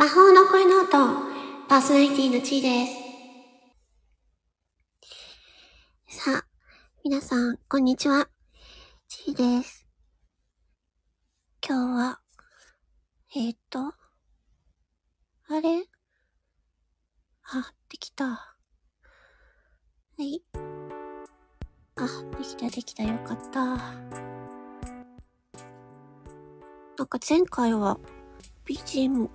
魔法の声ノート、パーソナリティのちーです。さあ、皆さん、こんにちは。ちーです。今日は、えー、っと、あれ？あ、できた。はい。あ、できたできたよかった。なんか前回は BGM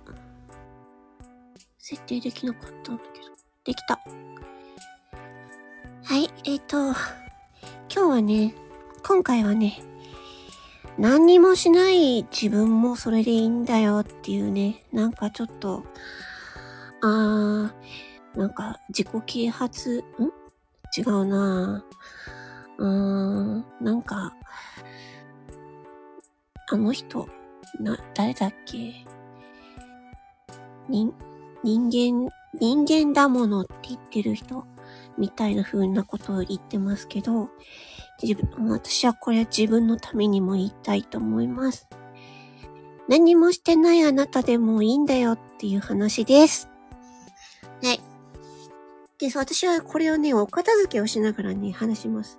設定できなかったんだけど。できた。はい、えっ、ー、と、今日はね、今回はね、何にもしない自分もそれでいいんだよっていうね、なんかちょっと、あー、なんか自己啓発、ん？違うなぁ。うーん、なんか、あの人、な、誰だっけ？人、人間、人間だものって言ってる人みたいな風なことを言ってますけど、自分、私はこれは自分のためにも言いたいと思います。何もしてないあなたでもいいんだよっていう話です。はい。で、私はこれをね、お片付けをしながらね、話します。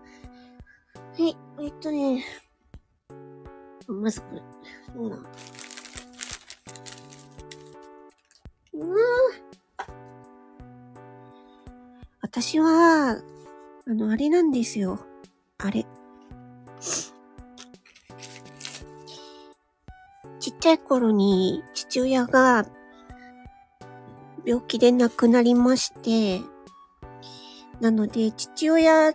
はい。えっとね、まずこれ、そうだ？私は、あの、あれなんですよ。あれ。ちっちゃい頃に父親が病気で亡くなりまして、なので父親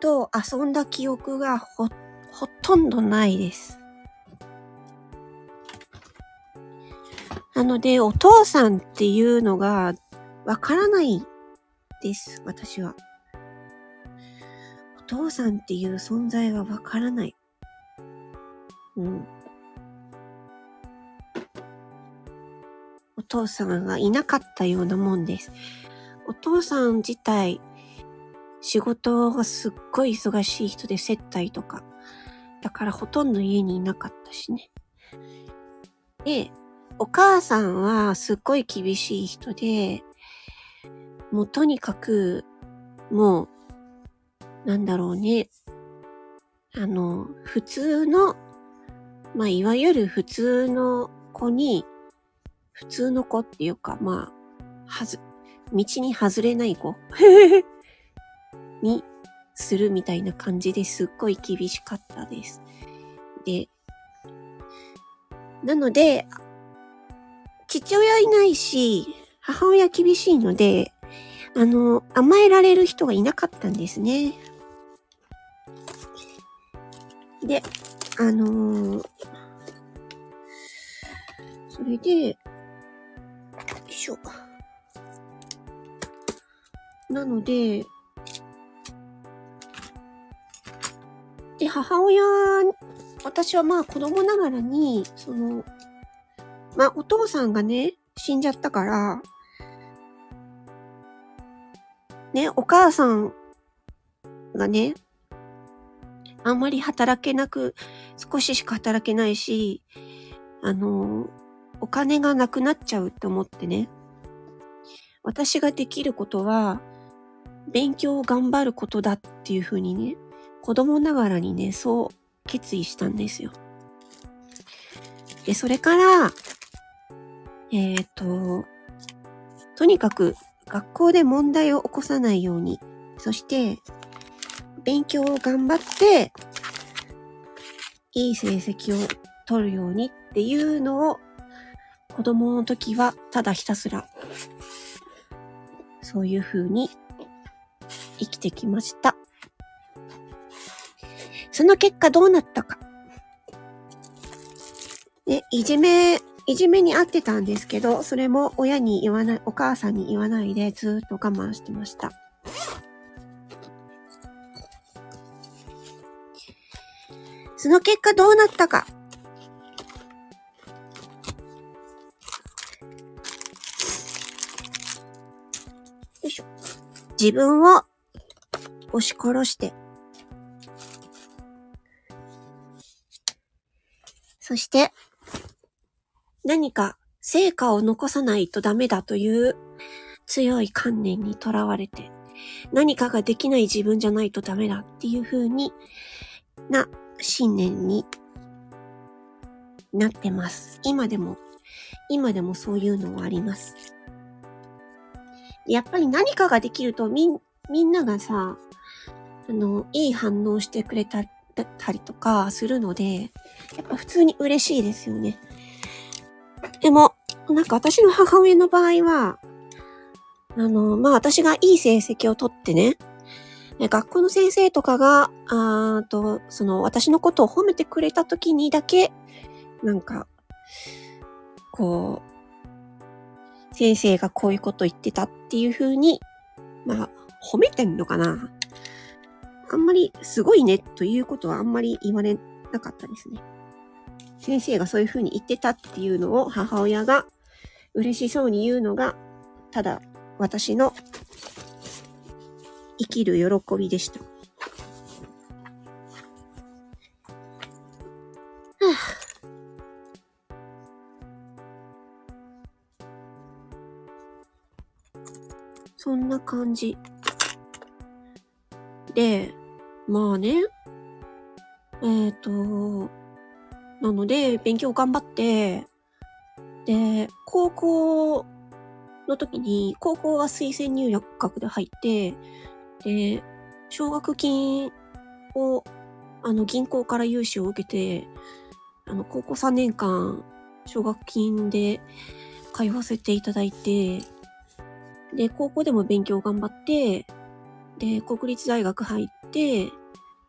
と遊んだ記憶がほ、ほとんどないです。なので、お父さんっていうのがわからないです、私は。お父さんっていう存在がわからない。うん。お父さんがいなかったようなもんです。お父さん自体、仕事がすっごい忙しい人で接待とか。だからほとんど家にいなかったしね。で、お母さんはすっごい厳しい人で、もうとにかく、もう、なんだろうね。あの、普通の、まあ、いわゆる普通の子に、普通の子っていうか、まあ、はず、道に外れない子 にするみたいな感じですっごい厳しかったです。で、なので、父親いないし、母親厳しいので、あの、甘えられる人がいなかったんですね。で、あのー、それで、よいしょ。なので、で、母親、私はまあ子供ながらに、その、まあ、お父さんがね、死んじゃったから、ね、お母さんがね、あんまり働けなく、少ししか働けないし、あの、お金がなくなっちゃうって思ってね、私ができることは、勉強を頑張ることだっていうふうにね、子供ながらにね、そう決意したんですよ。で、それから、えっ、ー、と、とにかく学校で問題を起こさないように、そして勉強を頑張って、いい成績を取るようにっていうのを子供の時はただひたすらそういう風に生きてきました。その結果どうなったか。ね、いじめいじめにあってたんですけど、それも親に言わない、お母さんに言わないでずっと我慢してました。その結果どうなったか。よいしょ。自分を押し殺して、そして、何か成果を残さないとダメだという強い観念にとらわれて、何かができない自分じゃないとダメだっていう風にな信念になってます。今でも、今でもそういうのはあります。やっぱり何かができるとみ、みんながさ、あの、いい反応してくれた、だったりとかするので、やっぱ普通に嬉しいですよね。でも、なんか私の母親の場合は、あの、まあ私がいい成績をとってね、学校の先生とかが、あと、その私のことを褒めてくれた時にだけ、なんか、こう、先生がこういうこと言ってたっていう風に、まあ、褒めてんのかなあんまりすごいねということはあんまり言われなかったですね。先生がそういう風に言ってたっていうのを母親が嬉しそうに言うのが、ただ私の生きる喜びでした。はあ、そんな感じ。で、まあね、えっ、ー、と、なので、勉強頑張って、で、高校の時に、高校は推薦入学で入って、で、奨学金を、あの、銀行から融資を受けて、あの、高校3年間、奨学金で通わせていただいて、で、高校でも勉強頑張って、で、国立大学入って、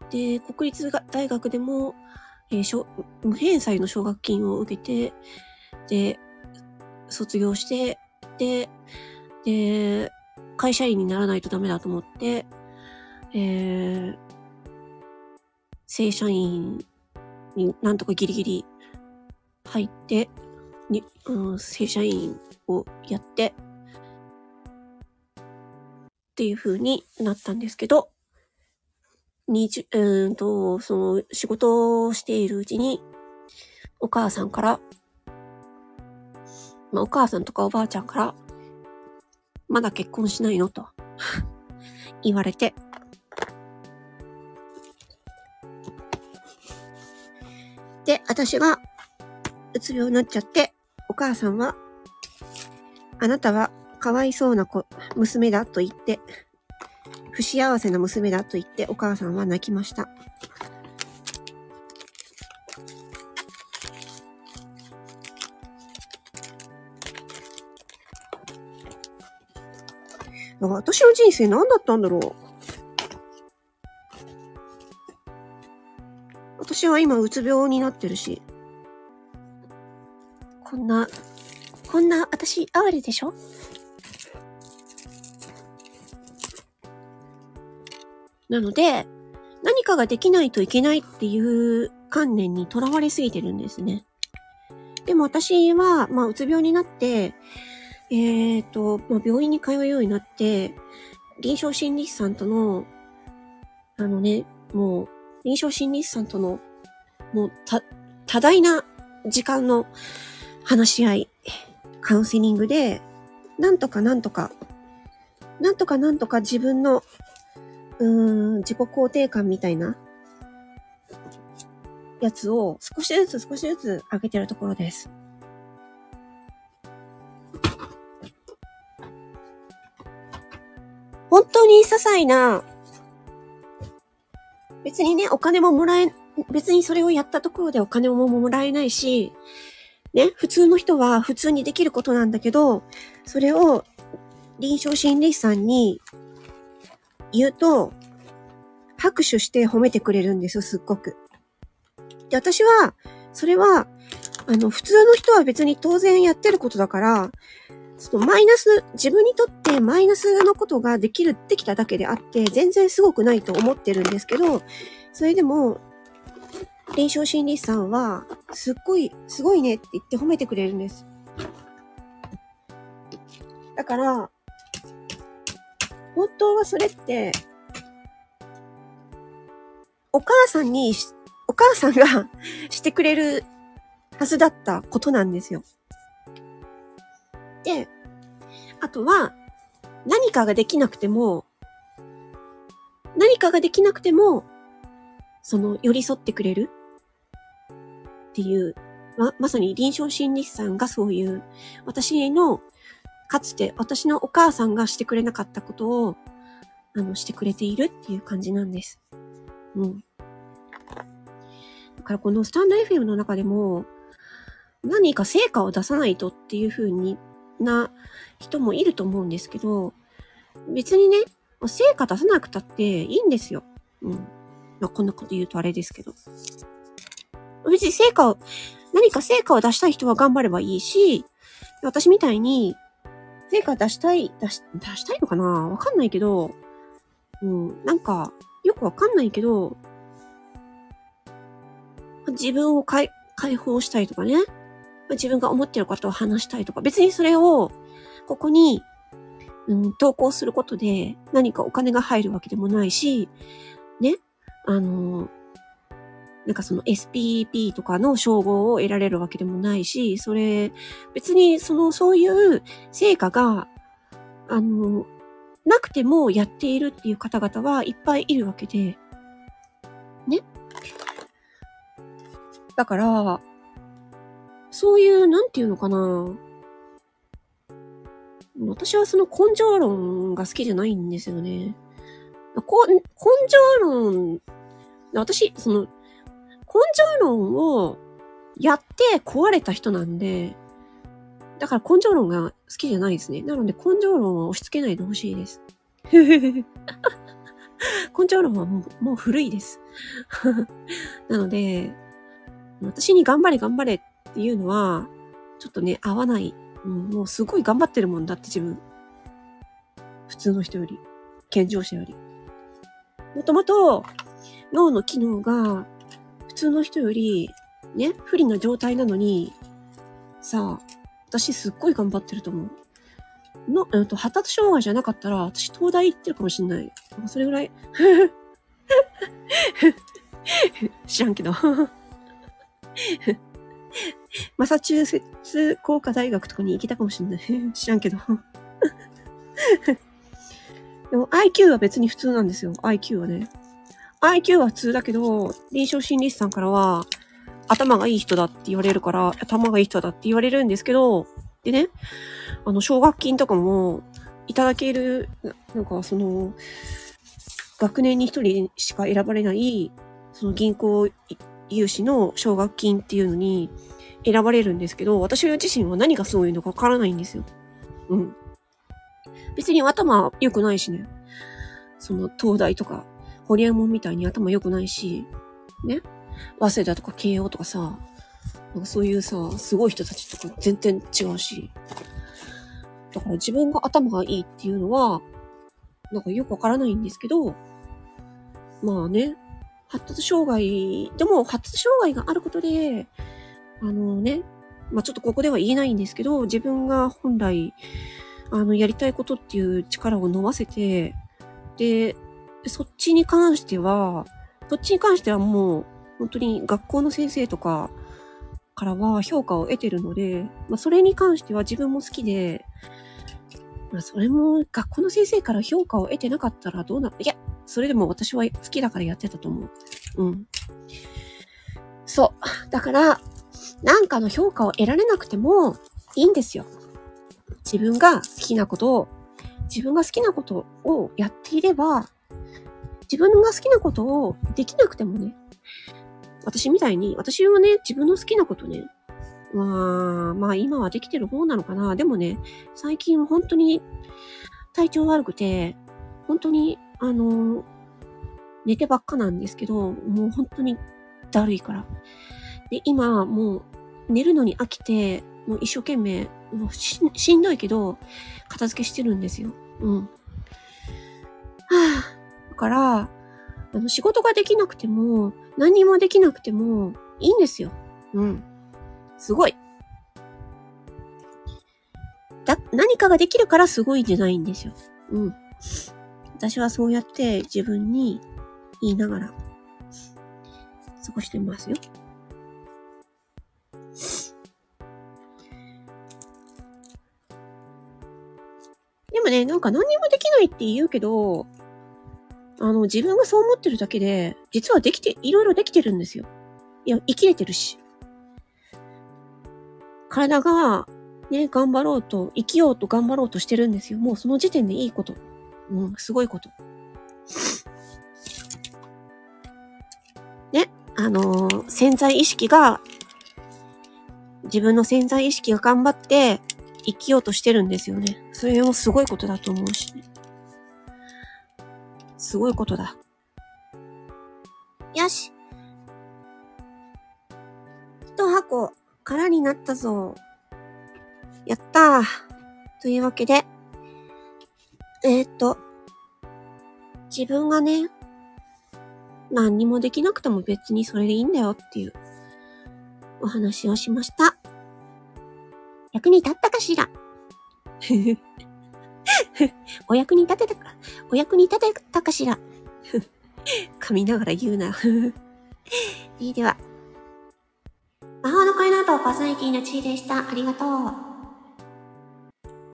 で、国立大学でも、えー、無返済の奨学金を受けて、で、卒業して、で、で、会社員にならないとダメだと思って、えー、正社員になんとかギリギリ入って、に、うん、正社員をやって、っていう風になったんですけど、にじ、うんと、その仕事をしているうちに、お母さんから、まあ、お母さんとかおばあちゃんから、まだ結婚しないの？と 言われて、で、私がうつ病になっちゃって、お母さんは、あなたはかわいそうな子、娘だと言って、不幸せな娘だと言ってお母さんは泣きました。私の人生何だったんだろう私は今うつ病になってるし。こんな、こんな私哀れでしょ？なので、何かができないといけないっていう観念にとらわれすぎてるんですね。でも私は、まあ、うつ病になって、えっ、ー、と、まあ、病院に通うようになって、臨床心理士さんとの、あのね、もう、臨床心理士さんとの、もう、た、多大な時間の話し合い、カウンセリングで、なんとかなんとか、なんとかなんとか自分のうーん、自己肯定感みたいなやつを少しずつ少しずつ上げてるところです。本当に些細な、別にね、お金ももらえ、別にそれをやったところでお金ももらえないし、ね、普通の人は普通にできることなんだけど、それを臨床心理士さんに言うと、拍手して褒めてくれるんですよ、すっごく。で、私は、それは、あの、普通の人は別に当然やってることだから、そのマイナス、自分にとってマイナスのことができる、できただけであって、全然すごくないと思ってるんですけど、それでも、臨床心理士さんは、すっごい、すごいねって言って褒めてくれるんです。だから、本当はそれって、お母さんに、お母さんが してくれるはずだったことなんですよ。で、あとは、何かができなくても、何かができなくても、その、寄り添ってくれるっていう、ま、まさに臨床心理士さんがそういう、私の、かつて私のお母さんがしてくれなかったことを、あの、してくれているっていう感じなんです。うん。だからこのスタンド FM の中でも、何か成果を出さないとっていう風にな人もいると思うんですけど、別にね、成果出さなくたっていいんですよ。うん。まあ、こんなこと言うとあれですけど。別に成果を、何か成果を出したい人は頑張ればいいし、私みたいに、成果出したい、出し、出したいのかな？わかんないけど、うん、なんか、よくわかんないけど、自分を解放したいとかね、自分が思ってることを話したいとか、別にそれを、ここに、うん、投稿することで何かお金が入るわけでもないし、ね、あの、なんかその SPP とかの称号を得られるわけでもないし、それ、別にその、そういう成果が、あの、なくてもやっているっていう方々はいっぱいいるわけで、ね。だから、そういう、なんていうのかな。私はその根性論が好きじゃないんですよね。こ根性論、私、その、根性論をやって壊れた人なんで、だから根性論が好きじゃないですね。なので根性論を押し付けないでほしいです。根性論はもうもう古いです。なので、私に頑張れ頑張れっていうのは、ちょっとね、合わない。もうすごい頑張ってるもんだって自分。普通の人より。健常者より。もともと脳の機能が普通の人よりね、不利な状態なのに、さあ、私すっごい頑張ってると思う。の、えっと、発達障害じゃなかったら、私東大行ってるかもしんない。それぐらい。知らんけど。マサチューセッツ工科大学とかに行けたかもしんない。知らんけど。でも IQ は別に普通なんですよ。IQ はね。IQ は普通だけど、臨床心理士さんからは、頭がいい人だって言われるから、頭がいい人だって言われるんですけど、でね、あの、奨学金とかもいただける、なんかその、学年に一人しか選ばれない、その銀行融資の奨学金っていうのに選ばれるんですけど、私自身は何がすごいうのかわからないんですよ。うん。別に頭良くないしね。その、東大とか、ホリエモンみたいに頭良くないし、ね。早稲田とか慶応とかさ、なんかそういうさ、すごい人たちとか全然違うし。だから自分が頭がいいっていうのは、なんかよくわからないんですけど、まあね、発達障害、でも発達障害があることで、あのね、まあちょっとここでは言えないんですけど、自分が本来、あの、やりたいことっていう力を伸ばせて、で、そっちに関しては、そっちに関してはもう、本当に学校の先生とかからは評価を得てるので、まあ、それに関しては自分も好きで、まあ、それも学校の先生から評価を得てなかったらどうな、いや、それでも私は好きだからやってたと思う。うん。そう。だから、なんかの評価を得られなくてもいいんですよ。自分が好きなことを、自分が好きなことをやっていれば、自分が好きなことをできなくてもね、私みたいに、私はね、自分の好きなことね、まあ、まあ今はできてる方なのかな。でもね、最近本当に体調悪くて、本当に、あの、寝てばっかなんですけど、もう本当にだるいから。で、今、もう寝るのに飽きて、もう一生懸命、もうししんどいけど、片付けしてるんですよ。うん。はあ、だから、あの、仕事ができなくても、何もできなくても、いいんですよ。うん。すごい。だ、何かができるからすごいんじゃないんですよ。うん。私はそうやって自分に言いながら過ごしてますよ。でもね、なんか何にもできないって言うけど、あの、自分がそう思ってるだけで、実はできて、いろいろできてるんですよ。いや、生きれてるし。体が、ね、頑張ろうと、生きようと頑張ろうとしてるんですよ。もうその時点でいいこと。うん、すごいこと。ね、あのー、潜在意識が、自分の潜在意識が頑張って生きようとしてるんですよね。それもすごいことだと思うしね。すごいことだ。よし。一箱空になったぞ。やったー。というわけで、えー、っと、自分がね、何にもできなくても別にそれでいいんだよっていうお話をしました。役に立ったかしら？お役に立てたか、お役に立てたかしら 噛みながら言うな いいでは。魔法の声の後、パーソナリティの地位でした。ありがとう。